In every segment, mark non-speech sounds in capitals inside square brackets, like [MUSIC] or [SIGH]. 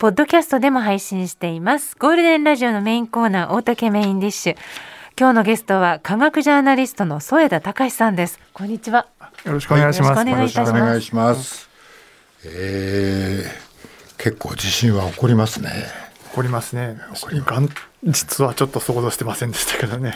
ポッドキャストでも配信しています。ゴールデンラジオのメインコーナー大竹メインディッシュ。今日のゲストは科学ジャーナリストの添田隆さんです。こんにちは。よろしくお願いします、はい、よろしくお願いします。えー、結構地震は起こりますね。起こりますね。実はちょっと想像してませんでしたけどね。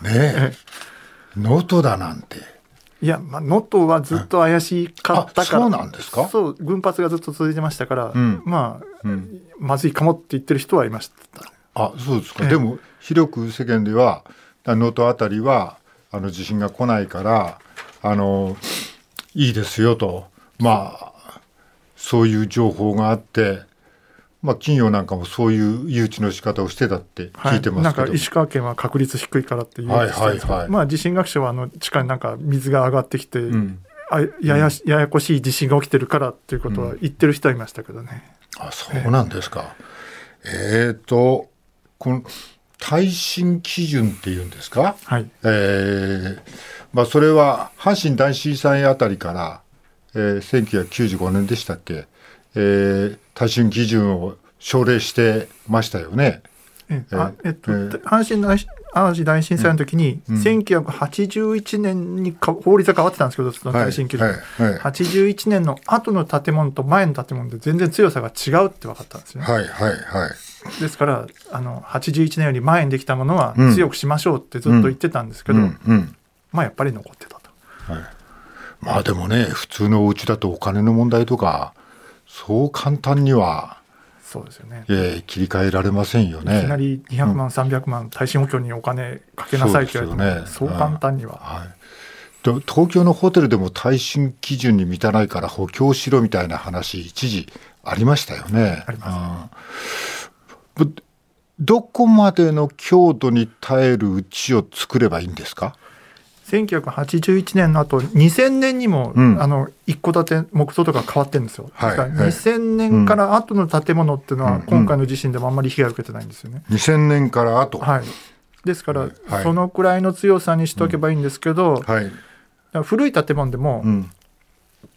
ね [LAUGHS] 能登だなんていや、まあ、能登はずっと怪しかったから、そうなんですか？そう群発がずっと続いてましたから、うん、まあ、うん、まずいかもって言ってる人はいました。あそうですか、えでも広く世間では能登あたりはあの地震が来ないからあのいいですよと。まあそういう情報があってまあ、企業なんかもそういう誘致の仕方をしてたって聞いてますけど、はい、なんか石川県は確率低いからっていう、はいはいはい、まあ、地震学者はあの地下になんか水が上がってきて、うん、あややややこしい地震が起きてるからっていうことは言ってる人はいましたけどね。うん、あそうなんですか。えー、っとこの耐震基準っていうんですか、はい。えーまあ、それは阪神大震災あたりから、えー、1995年でしたっけ、えー、耐震基準を奨励してましたよね。ええっと、えー、阪神大淡路大震災の時に、うん、1981年に法律が変わってたんですけど、その耐震基準、はいはい。はい、81年の後の建物と前の建物で全然強さが違うって分かったんですよね。はいはいはい、ですからあの、81年より前にできたものは強くしましょうってずっと言ってたんですけど、うんうん、まあやっぱり残ってたと。はい、まあでもね、普通のお家だとお金の問題とか、そう簡単にはそうですよね、えー、切り替えられませんよね。いきなり200万、うん、300万耐震補強にお金かけなさいって言われてもそう,、ね、そう簡単には、はい。東京のホテルでも耐震基準に満たないから補強しろみたいな話一時ありましたよね。あります、ね、どこまでの強度に耐えるうちを作ればいいんですか？1981年の後2000年にも、うん、あの一戸建て木造とか変わってるんですよ、はい、だから2000年から後の建物っていうのは、今回の地震でもあんまり被害を受けてないんですよね。2000年から後。はい。ですから、はい、そのくらいの強さにしとけばいいんですけど、はい、古い建物でも、うん、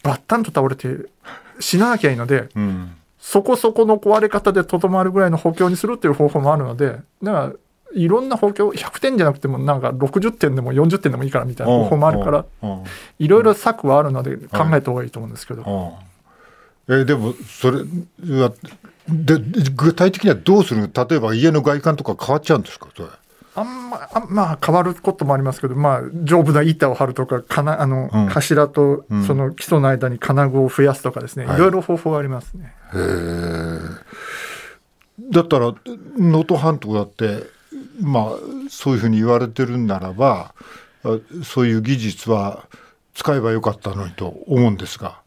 バッタンと倒れて死ななきゃいいので、うん、そこそこの壊れ方でとどまるぐらいの補強にするっていう方法もあるのでだからいろんな補強100点じゃなくてもなんか60点でも40点でもいいからみたいな方法もあるからいろいろ策はあるので考えた方がいいと思うんですけど。えー、でもそれはで具体的にはどうする？例えば家の外観とか変わっちゃうんですか？それ。あんまあまあ変わることもありますけど、まあ、丈夫な板を張るとかかなあの、うん、柱とその基礎の間に金具を増やすとかですね、うん、いろいろ方法がありますね。へだったら能登半島だってまあ、そういうふうに言われてるんならばそういう技術は使えばよかったのにと思うんですが。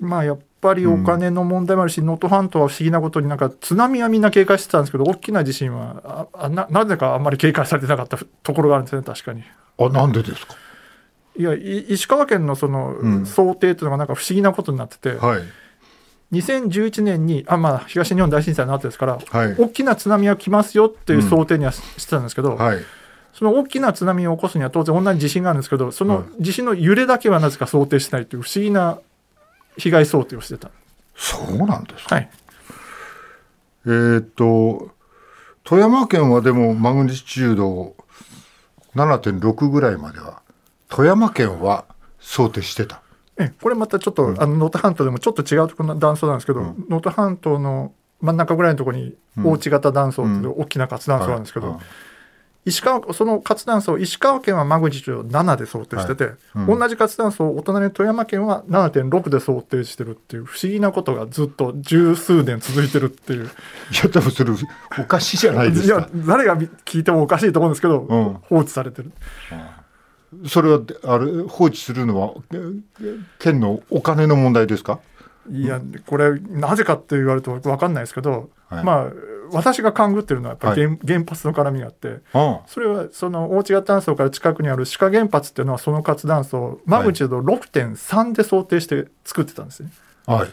まあやっぱりお金の問題もあるし能登、うん、半島は不思議なことになんか津波はみんな警戒してたんですけど大きな地震はあななぜかあんまり警戒されてなかったところがあるんですね確かに。あなんでですか？いや石川県のその想定というのがなんか不思議なことになってて、うんはい、2011年にあ、まあ、東日本大震災の後ですから、はい、大きな津波が来ますよっていう想定にはしてたんですけど、うんはい、その大きな津波を起こすには当然同じ地震があるんですけどその地震の揺れだけはなぜか想定しないという不思議な被害想定をしてた。そうなんですか、はい、えー、っと富山県はでもマグニチュード7.6ぐらいまでは富山県は想定してたえこれまたちょっと、うん、あの能登半島でもちょっと違うところの断層なんですけど能登、うん、半島の真ん中ぐらいのところに大内型断層っていう大きな活断層なんですけど、石川その活断層石川県はマグニチュード7で想定してて、はい。うん、同じ活断層お隣の富山県は7.6で想定してるっていう不思議なことがずっと十数年続いてるっていう。いやでもそれおかしいじゃないですか。いや誰が聞いてもおかしいと思うんですけど、うん、放置されてる。うんそれはあれ放置するのは県のお金の問題ですか？いやこれなぜかって言われると分かんないですけど、はい、まあ私が勘ぐってるのはやっぱり原はい、原発の絡みがあって、それはその大内型断層から近くにある志賀原発っていうのはその活断層マグニチュード6.3で想定して作ってたんですね。はい。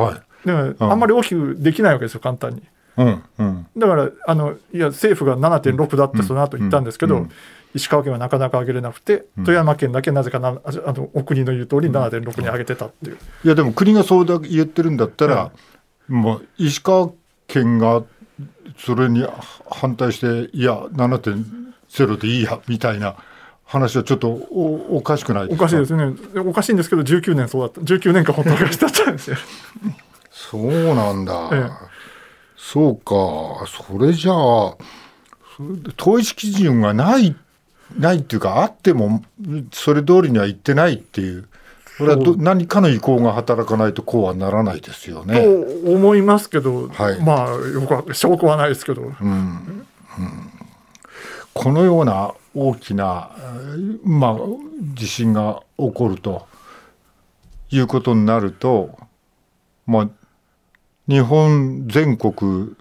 はい、であんまり大きくできないわけですよ簡単に。うんうん、だからあのいや政府が7.6だってその後言ったんですけど、石川県はなかなか上げれなくて、富山県だけなぜかなあのお国の言う通り7.6に上げてたっていう、いやでも国がそうだ言ってるんだったら、もう石川県がそれに反対していや7.0でいいやみたいな話はちょっとおおかしくないおかしいですね。おかしいんですけど19年そうだった。19年間ほったらかしだったんですよ。[LAUGHS] そうなんだ、ええ、そうか。それじゃあ統一基準がないないっていうかあってもそれ通りにはいってないっていう。これはど何かの意向が働かないとこうはならないですよね。と思いますけど、はい、まあよく証拠はないですけど、うん。うん、このような大きな、まあ、地震が起こるということになると、まあ、日本全国、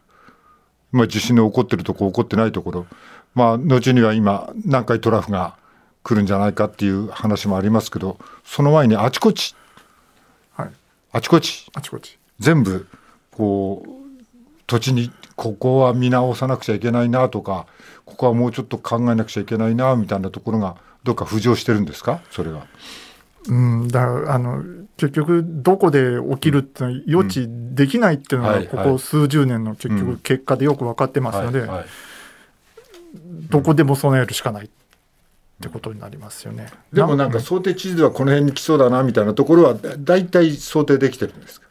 まあ、地震の起こってるとこ起こってないところ、まあ、後には今南海トラフが来るんじゃないかっていう話もありますけどその前にあちこち、はい、あちこちあちこち。全部こう土地にここは見直さなくちゃいけないなとかここはもうちょっと考えなくちゃいけないなみたいなところがどっか浮上してるんですか？それは。うん、だあの結局どこで起きるってのは予知できないっていうのがここ数十年の結局結果でよく分かってますので、どこでも備えるしかないってことになりますよね。でもなんか想定地図はこの辺に来そうだなみたいなところは大体想定できてるんですか？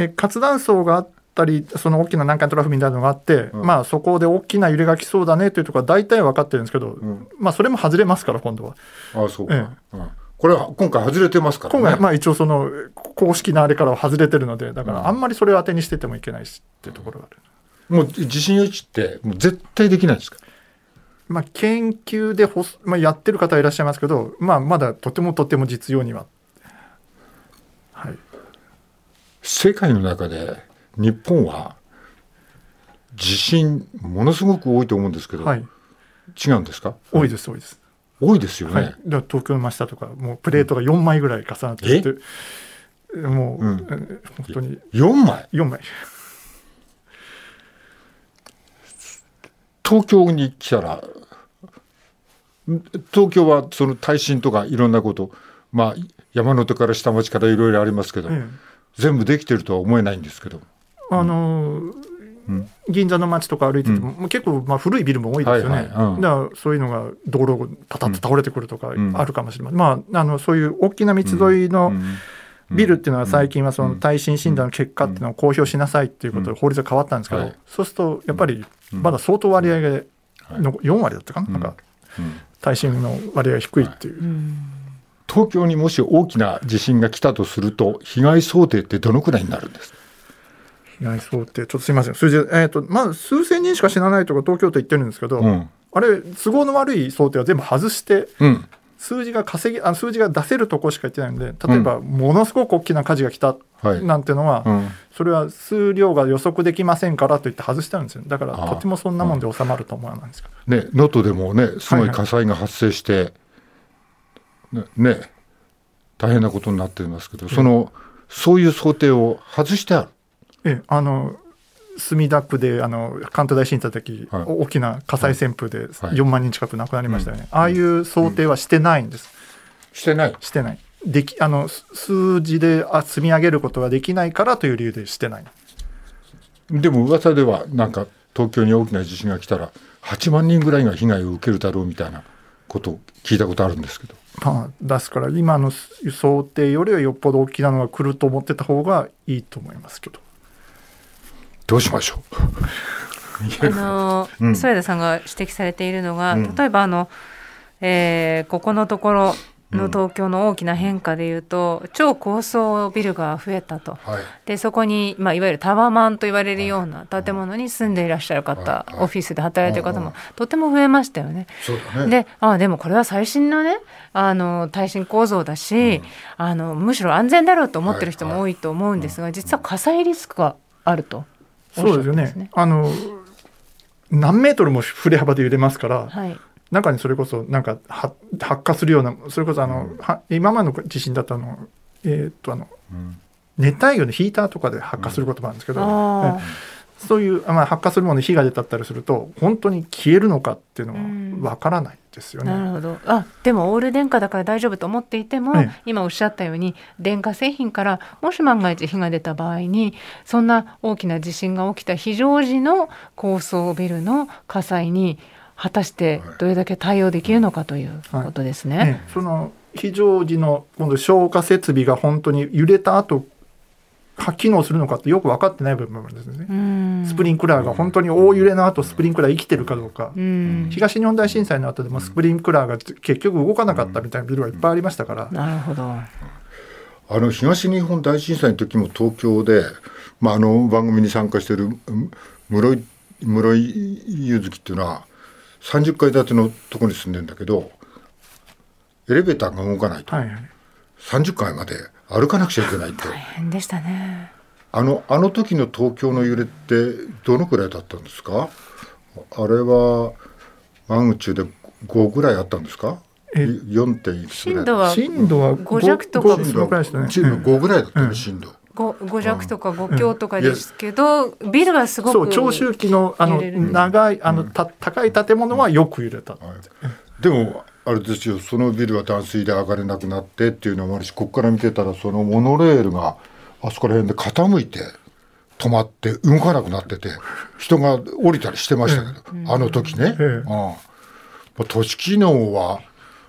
え活断層があったりその大きな南海トラフみたいなのがあって、うん、まあそこで大きな揺れが来そうだねというところは大体分かってるんですけど、うん、まあそれも外れますから今度は。あそうか、ええ。うんこれは今回外れてますから、ね、今回まあ一応その公式なあれからは外れてるのでだからあんまりそれを当てにしててもいけないしっていうところがある、もう地震予知ってもう絶対できないですか？まあ、研究でほ、まあ、やってる方はいらっしゃいますけど、まあ、まだとてもとても実用には、はい、世界の中で日本は地震ものすごく多いと思うんですけど、はい、違うんですか？多いです多いです多いですよね、はい、東京の真下とかもうプレートが4枚ぐらい重なってて、うん、もう、うん、本当に。4枚？4枚。東京に来たら東京はその耐震とかいろんなことまあ山手から下町からいろいろありますけど、全部できてるとは思えないんですけど。あのーうん、銀座の街とか歩いてても、うん、結構まあ古いビルも多いですよね、はいはい。うん、だからそういうのが道路パタッと倒れてくるとかあるかもしれません、まあ、あのそういう大きな道沿いのビルっていうのは最近はその耐震診断の結果っていうのを公表しなさいっていうことで法律が変わったんですけど、そうするとやっぱりまだ相当割合がの4割だったかな,、なんか耐震の割合が低いっていう。東京にもし大きな地震が来たとすると、被害想定ってどのくらいになるんです被害想定、ちょっとすみません、数字、えーとまあ、数千人しか死なないとか東京都言ってるんですけど、うん、あれ、都合の悪い想定は全部外して、うん、数字が稼ぎあ数字が出せるとこしか言ってないので例えばものすごく大きな火事が来たなんていうのは、はいうん、それは数量が予測できませんからと言って外してるんですよ。だからとてもそんなもんで収まると思わないんですか、ね能登でもねすごい火災が発生して、はいはい、ね、ね、大変なことになっていますけど、そのそういう想定を外してある。ええ、あの墨田区であの関東大震災の時、はい、大きな火災旋風で4万人近く亡くなりましたよね、はい、ああいう想定はしてないんです。うん、してない。してない。できあの数字であ積み上げることができないからという理由でしてない。でも噂ではなんか東京に大きな地震が来たら8万人ぐらいが被害を受けるだろうみたいなことを聞いたことあるんですけど。まあ、ですから今の想定よりはよっぽど大きなのが来ると思ってた方がいいと思いますけど。どうしましょう？あの、うん、添田さんが指摘されているのが、例えばあの、えー、ここのところの東京の大きな変化でいうと、うん、超高層ビルが増えたと、はい、でそこに、まあ、いわゆるタワマンと言われるような建物に住んでいらっしゃる方、はい、オフィスで働いてる方もとても増えましたよね。ね。であでもこれは最新のねあの耐震構造だし、うん、あのむしろ安全だろうと思ってる人も多いと思うんですが、実は火災リスクがあると。そうですよね。あの何メートルも振れ幅で揺れますから、はい、中にそれこそなんか発火するようなそれこそあの、うん、今までの地震だったのえー、っとあの、うん、熱帯魚のヒーターとかで発火することもあるんですけど、うん、そういう、まあ、発火するものに火が出たったりすると本当に消えるのかっていうのはわからないですよね。なるほど。あでもオール電化だから大丈夫と思っていても、はい、今おっしゃったように電化製品からもし万が一火が出た場合にそんな大きな地震が起きた非常時の高層ビルの火災に果たしてどれだけ対応できるのかということですね。はい。ねその非常時の今度消火設備が本当に揺れた後機能するのかってよく分かってない部分ですね。スプリンクラーが本当に大揺れの後スプリンクラー生きてるかどうか。東日本大震災の後でもスプリンクラーが結局動かなかったみたいなビルがいっぱいありましたから。なるほど。あの東日本大震災の時も東京で、まあ、あの番組に参加している室井室井佑月っていうのは30階建てのところに住んでんだけどエレベーターが動かないと、はいはい、30階まで歩かなくちゃいけないって。大変でしたね。あのあの時の東京の揺れってどのくらいだったんですか？あれはマグチューで5ぐらいあったんですか？4点いくつぐらい。震度は震度は5弱とか震度5ぐらいだったね、うん、震度。5, 5弱とか5強とかですけど、うん、ビルはすごく長周期のあの長いあのた高い建物はよく揺れた、うんはい、でもあれですよそのビルは断水で上がれなくなってっていうのもあるしここから見てたらそのモノレールがあそこら辺で傾いて止まって動かなくなってて人が降りたりしてましたけど、ええ、あの時ね、ええ。うん、都市機能は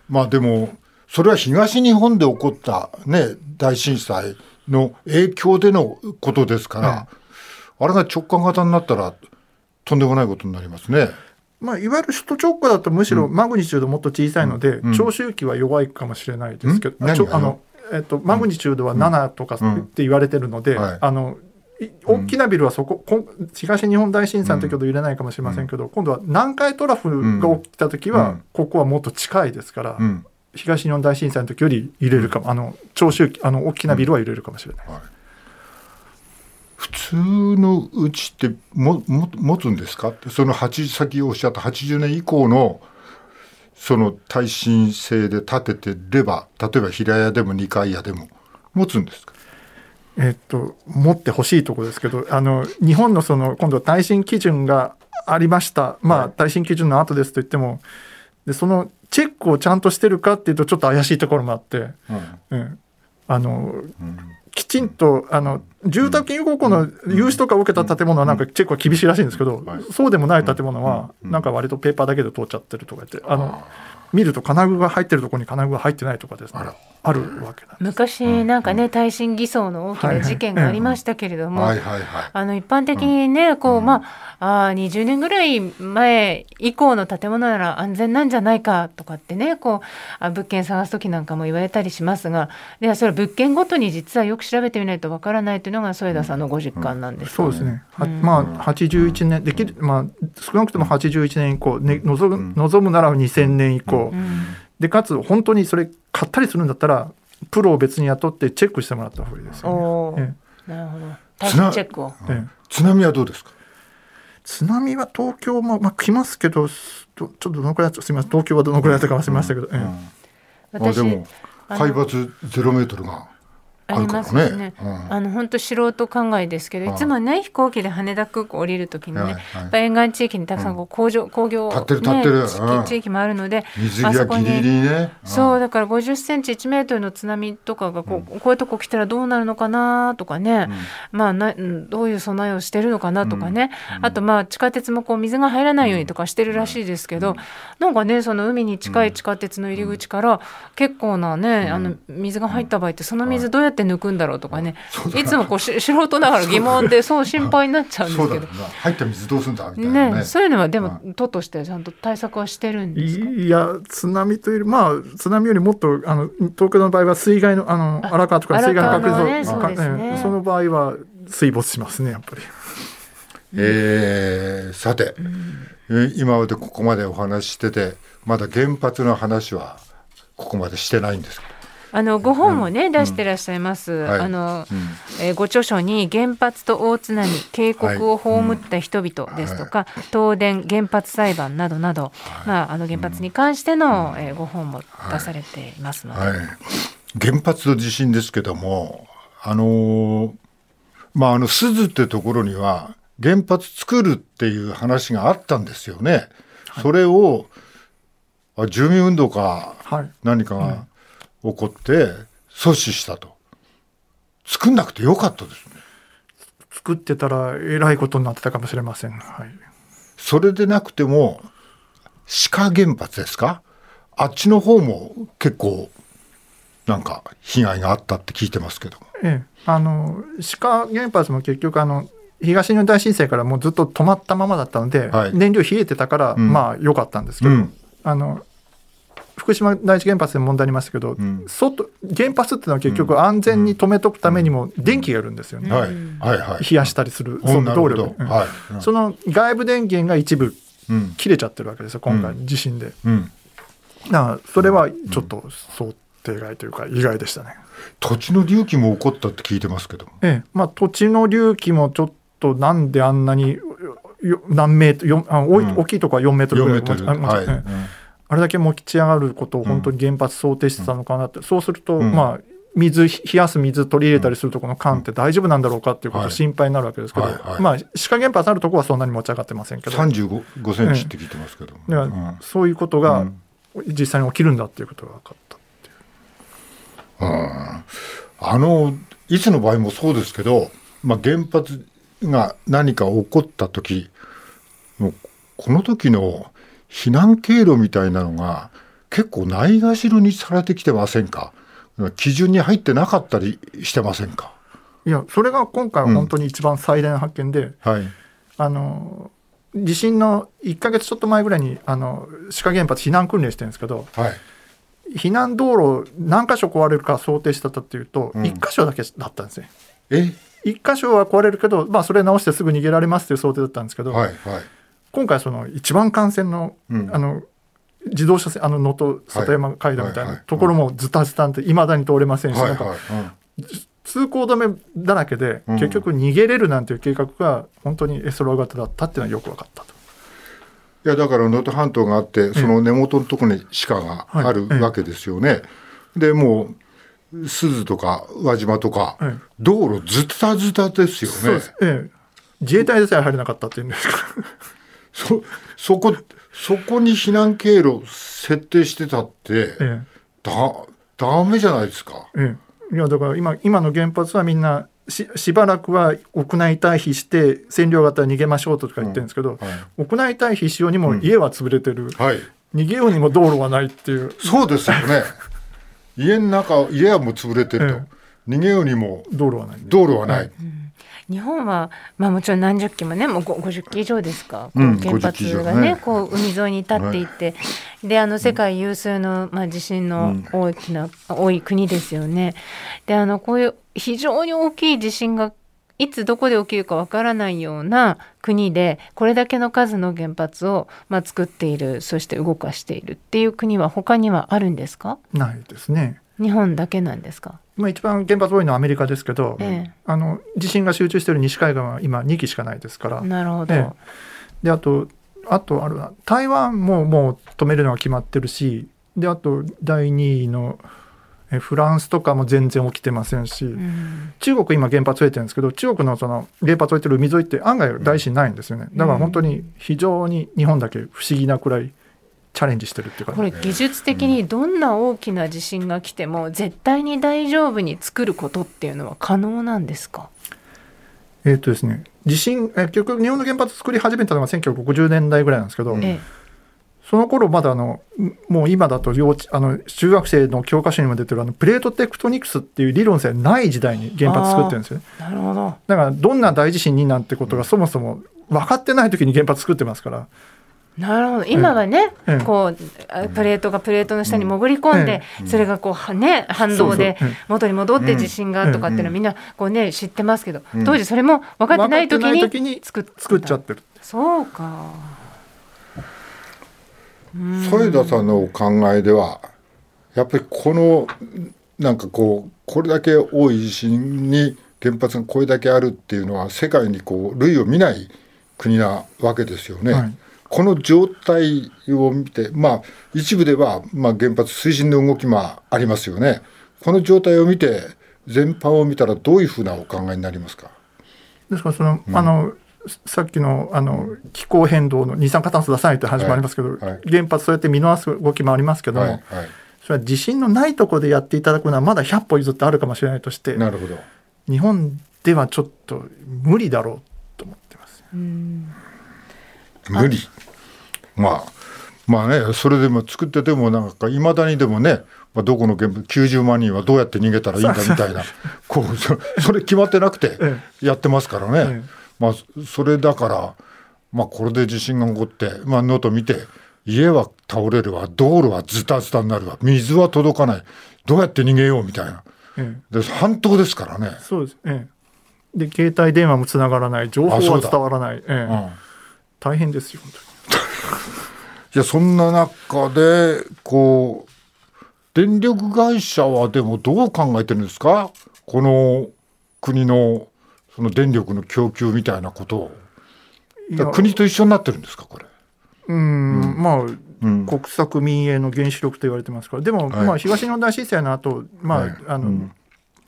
まあでもそれは東日本で起こったね大震災の影響でのことですから、あれが直感型になったらとんでもないことになりますね。まあ、いわゆる首都直下だとむしろマグニチュードもっと小さいので、うん、長周期は弱いかもしれないですけど、うん、あのえっと、マグニチュードは7とかって言われてるので、あの大きなビルはそこ、東日本大震災の時ほど揺れないかもしれませんけど、今度は南海トラフが起きた時は、ここはもっと近いですから、東日本大震災の時より揺れるかも、あの長周期あの大きなビルは揺れるかもしれない。はい普通のうちってもも持つんですか？ってその8先おっしゃった80年以降のその耐震性で建ててれば例えば平屋でも2階屋でも持つんですか？えっと持ってほしいところですけどあの日本のその今度耐震基準がありました。まあ、耐震基準の後ですと言ってもでそのチェックをちゃんとしてるかっていうとちょっと怪しいところもあって、うん、うん、あの、うんきちんとあの住宅金融高校の融資とかを受けた建物はなんか結構厳しいらしいんですけど、そうでもない建物はなんか割とペーパーだけで通っちゃってるとか言ってあの見ると金具が入ってるところに金具が入ってないとかですねあるわけ昔なんかね耐震偽装の大きな事件がありましたけれども、あの一般的にねこうまああ20年ぐらい前以降の建物なら安全なんじゃないかとかってねこうあ物件探す時なんかも言われたりしますがでそれ物件ごとに実はよく調べてみないとわからないというのが添田さんのご実感なんです、ね。そうですね、うん、まあ81年できるまあ少なくとも81年以降、ね、望む望むなら2000年以降、うんでかつ本当にそれ買ったりするんだったらプロを別に雇ってチェックしてもらった方がいいですよね。なるほど。チェックを。津波はどうですか？津波は東京もまあ来ますけど、ちょっとどのくらいすみません東京はどのくらいだったか忘れましたけど。うんうん、私でも海抜ゼロメートルがありますね。ね。うん、あの本当素人考えですけど、いつもね飛行機で羽田空港降りるときにね、はいはい、沿岸地域にたくさんこう工場、うん、工業、ね、地域もあるので、あそこに、ね、そうだから50センチ1メートルの津波とかがこう,、こういうとこ来たらどうなるのかなとかね、まあなどういう備えをしてるのかなとかね、あとまあ地下鉄もこう水が入らないようにとかしてるらしいですけど、なんかねその海に近い地下鉄の入り口から結構なね、あの水が入った場合ってその水どうやってって抜くんだろうとかね。いつもこう素人ながら疑問でそう心配になっちゃうんですけど。入った水どうすんだみたいなね、ね、そういうのはでも都としてちゃんと対策はしてるんですか？いや津波というまあ津波よりもっとあの東京の場合は水害のあの荒川とか水害の確率、ね。そね、その場合は水没しますねやっぱり。えー、さて、うん、今までここまでお話ししててまだ原発の話はここまでしてないんですか？あのご本をね、うん、出してらっしゃいます。はい、あの、うん、えー、ご著書に原発と大津波渓谷を葬った人々ですとか、はい、東電原発裁判などなど、はい、まああの原発に関しての、えー、ご本も出されていますので、原発の地震ですけども、あのー、まああの鈴ってところには原発作るっていう話があったんですよね。それをあ住民運動か何かが起こって阻止したと、作んなくてよかったですね。作ってたらえらいことになってたかもしれません、はい、それでなくても志賀原発ですか？あっちの方も結構なんか被害があったって聞いてますけどええ、あの志賀原発も結局あの東日本大震災からもうずっと止まったままだったので、はい、燃料冷えてたから、うん、まあ良かったんですけど、うん、あの福島第一原発で問題ありましたけど、うん、外原発っていうのは結局安全に止めとくためにも電気がいるんですよね、冷やしたりするその動力、はい、その外部電源が一部切れちゃってるわけですよ今回地震で、だからそれはちょっと想定外というか意外でしたね。土地の隆起も起こったって聞いてますけど、ええ。まあ、土地の隆起もちょっとなんであんなに何メートルあ大きいところは4メートルぐらい、うんはい、あれだけ持ち上がることを本当に原発想定してたのかなって、そうすると、まあ水冷やす水取り入れたりするとこの管って大丈夫なんだろうかっていうこと心配になるわけですけど、まあ志賀原発あるところはそんなに持ち上がってませんけど。35センチって聞いてますけど、うん、そういうことが実際に起きるんだっていうことが分かったっていう、うん、あのいつの場合もそうですけど、まあ、原発が何か起こった時もうこの時の避難経路みたいなのが結構ないがしろにされてきてませんか？基準に入ってなかったりしてませんか？いやそれが今回は本当に一番最大の発見で、うんはい、あの地震の1か月ちょっと前ぐらいにあの志賀原発避難訓練してるんですけど、はい、避難道路何箇所壊れるか想定してたっていうと、うん、1箇所だけだったんですね。え？1箇所は壊れるけど、まあ、それ直してすぐ逃げられますという想定だったんですけど、はいはい、今回その一番幹線のうん、あの自動車線あの能登里山階段みたいなところもズタズタっていまだに通れませんし、はいはい、通行止めだらけで、結局逃げれるなんていう計画が本当にエスロー型だったっていうのはよく分かったと。いやだから能登半島があってその根元のところに鹿があるわけですよね。でもう鈴とか輪島とか、はい、道路ずたずたですよね。ええ、自衛隊でさえ入れなかったっていうんですか。そそこそこに避難経路設定してたって、ええ、だダメじゃないですか。ええ、いやだから今今の原発はみんなししばらくは屋内退避して占領型逃げましょうとか言ってるんですけど、うんはい、屋内退避しようにも家は潰れてる、うんはい、逃げようにも道路はないっていう。そうですよね。家の中家はもう潰れてると、[LAUGHS] ええ、逃げようにも道路はない。道路はない、日本は、まあ、もちろん何十機もねもう50機以上ですか、うん、原発がね、ね、こう海沿いに立っていて、はい、であの世界有数の、まあ、地震の大きな、うん、多い国ですよね。であのこういう非常に大きい地震がいつどこで起きるかわからないような国でこれだけの数の原発を、まあ、作っているそして動かしているっていう国は他にはあるんですか？ないですね。日本だけなんですか？まあ、一番原発多いのはアメリカですけど、ええ、あの地震が集中している西海岸は今2基しかないですから。なるほど、え、であとあとある台湾ももう止めるのは決まってるしであと第2位のフランスとかも全然起きてませんし、うん、中国今原発増えてるんですけど中国のその原発置いてる海沿いって案外大震ないんですよね。だから本当に非常に日本だけ不思議なくらいチャレンジしてるっていうかこれ技術的にどんな大きな地震が来ても絶対に大丈夫に作ることっていうのは可能なんですか？えっ、とですね地震え結局日本の原発作り始めたのが1950年代ぐらいなんですけど、ええ、その頃まだあのもう今だと幼あの中学生の教科書にも出てるあのプレートテクトニクスっていう理論さえない時代に原発作ってるんですよね。なるほどだからどんな大地震になんてことがそもそも分かってない時に原発作ってますから。なるほど。今はね、ええ、こうプレートがプレートの下に潜り込んで、え、それがこうね反動で元に戻って地震がとかっていうのはみんなこうね知ってますけど、当時それも分かってない時に作っ作っちゃってる。そうか。添田さんのお考えではやっぱりこのなんかこうこれだけ多い地震に原発がこれだけあるっていうのは世界にこう類を見ない国なわけですよね。はいこの状態を見て、まあ、一部では、まあ、原発推進の動きもありますよね。この状態を見て、全般を見たらどういうふうなお考えになりますか？ですからその、うん、あのさっきのあの気候変動の二酸化炭素出さないって話もありますけど、はいはい、原発そうやって見逃す動きもありますけども、はいはい、それは地震のないところでやっていただくのはまだ100歩譲ってあるかもしれないとしてなるほど。日本ではちょっと無理だろうと思ってます。無理まあまあねそれでも作っててもなんかいまだにでもねまあ、どこの現場90万人はどうやって逃げたらいいんだみたいなこうそれ決まってなくてやってますからね、まあ、それだから、まあ、これで地震が起こって、まあ、能登見て家は倒れるわ道路はズタズタになるわ水は届かないどうやって逃げようみたいな、で半島ですからね。そうです、ええ、で携帯電話もつながらない情報は伝わらない、ええ。うん、大変ですよ本当に。いやそんな中でこう電力会社はでもどう考えてるんですか？この国のその電力の供給みたいなことを。国と一緒になってるんですかこれ？うん、まあ、うん、国策民営の原子力と言われてますから。でも、はい、まあ、東日本大震災の後、まあ、はい、あの、うん、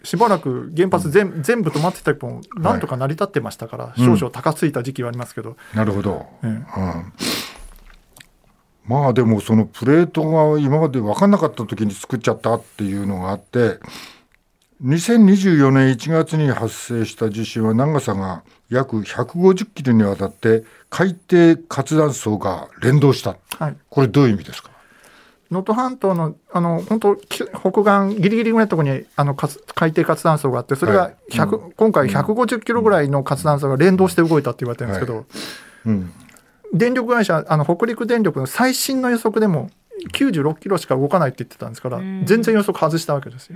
しばらく原発全,、うん、全部止まってたけどなんとか成り立ってましたから、はい、少々高ついた時期はありますけど。なるほど、うんまあでもそのプレートが今まで分かんなかった時に作っちゃったっていうのがあって2024年1月に発生した地震は長さが約150キロにわたって海底活断層が連動した、はい、これどういう意味ですか？能登半島のあの本当北岸ギリギリぐらいのところにあの海底活断層があってそれが、はい。うん、今回150キロぐらいの活断層が連動して動いたって言われてるんですけど、はい。うん、電力会社あの北陸電力の最新の予測でも96キロしか動かないって言ってたんですから、全然予測外したわけですよ。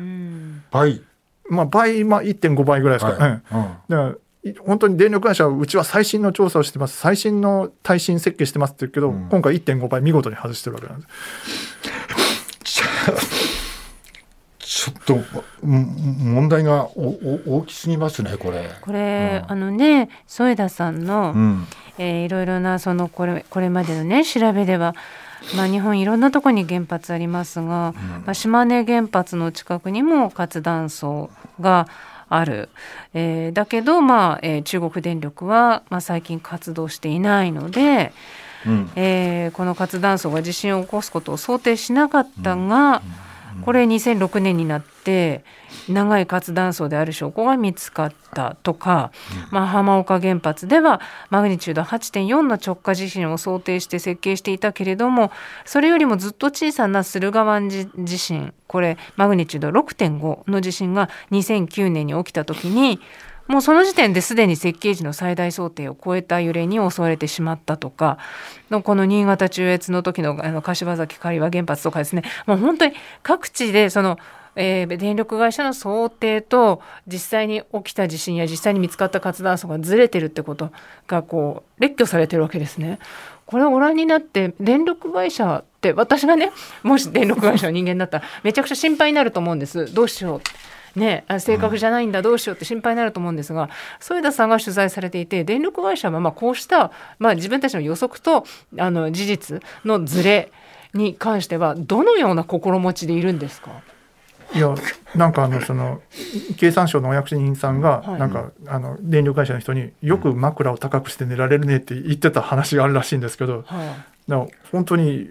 倍。まあ倍、まあ、1.5倍ぐらいですか、はい、うん、だから本当に電力会社はうちは最新の調査をしてます。最新の耐震設計してますって言うけど、うん、今回1.5倍見事に外してるわけなんです。ちょっと問題が大きすぎますねこれ。これ、うん、あのね添田さんの、うん、えー、いろいろなそのこれこれまでのね調べでは。まあ、日本いろんなところに原発ありますが、うん、まあ、島根原発の近くにも活断層がある、えー、だけど、まあえー、中国電力は、まあ、最近活動していないので、うん、えー、この活断層が地震を起こすことを想定しなかったが、うんこれ2006年になって長い活断層である証拠が見つかったとか、まあ、浜岡原発ではマグニチュード8.4の直下地震を想定して設計していたけれどもそれよりもずっと小さな駿河湾地震これマグニチュード6.5の地震が2009年に起きた時にもうその時点ですでに設計時の最大想定を超えた揺れに襲われてしまったとかのこの新潟中越の時のあの柏崎刈羽原発とかですね。もう本当に各地でそのえー、電力会社の想定と実際に起きた地震や実際に見つかった活断層がずれてるってことがこう列挙されてるわけですね。これをご覧になって電力会社って私がねもし電力会社の人間だったらめちゃくちゃ心配になると思うんです。どうしようね、正確じゃないんだどうしようって心配になると思うんですが添田さんが取材されていて電力会社はまあこうした、まあ、自分たちの予測とあの事実のズレに関してはどのような心持ちでいるんですか？いやなんかあのその経産省のお役人さんがなんか、あの電力会社の人によく枕を高くして寝られるねって言ってた話があるらしいんですけど、は本当に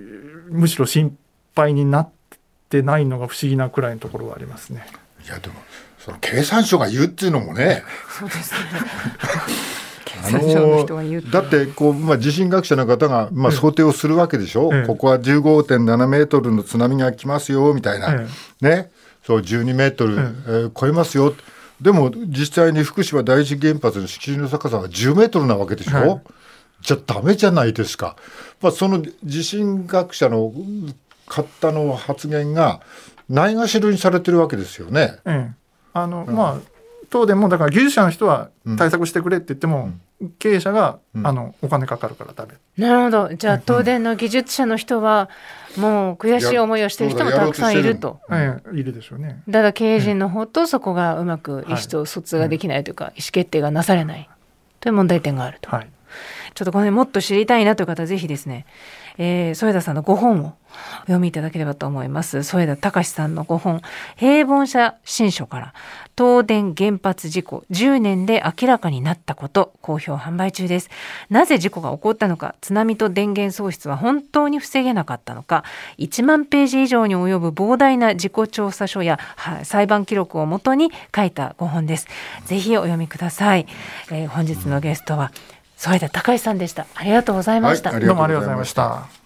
むしろ心配になってないのが不思議なくらいのところはありますね。いやでもその経産省が言うっていうのもね。そうですね。あのだってこう、まあ、地震学者の方が、まあ、想定をするわけでしょ、ええ、ここは15.7メートルの津波が来ますよみたいな、え、ね、そう12メートル、えー、超えますよ。でも実際に福島第一原発の敷地の高さは10メートルなわけでしょ、はい、じゃあダメじゃないですか、まあ、その地震学者の方の発言がないがしろにされてるわけですよね。うん、あの、うん、まあ東電もだから技術者の人は対策してくれって言っても、うん、経営者が、あのお金かかるからダメ。なるほど。じゃあ東電の技術者の人は、もう悔しい思いをしている人もたくさんいると。ええ、いるでしょうね。ただ経営陣の方とそこがうまく意思と疎通ができないというか、意思決定がなされない。という問題点があると。はい。ちょっとこの辺もっと知りたいなという方ぜひですね、えー、添田さんの5本をお読みいただければと思います。添田隆さんの5本、平凡社新書から、東電原発事故10年で明らかになったこと、好評販売中です。なぜ事故が起こったのか、津波と電源喪失は本当に防げなかったのか、1万ページ以上に及ぶ膨大な事故調査書や裁判記録をもとに書いた5本です。ぜひお読みください。えー、本日のゲストは、添田隆さんでした。ありがとうございました。はい、どうもありがとうございました。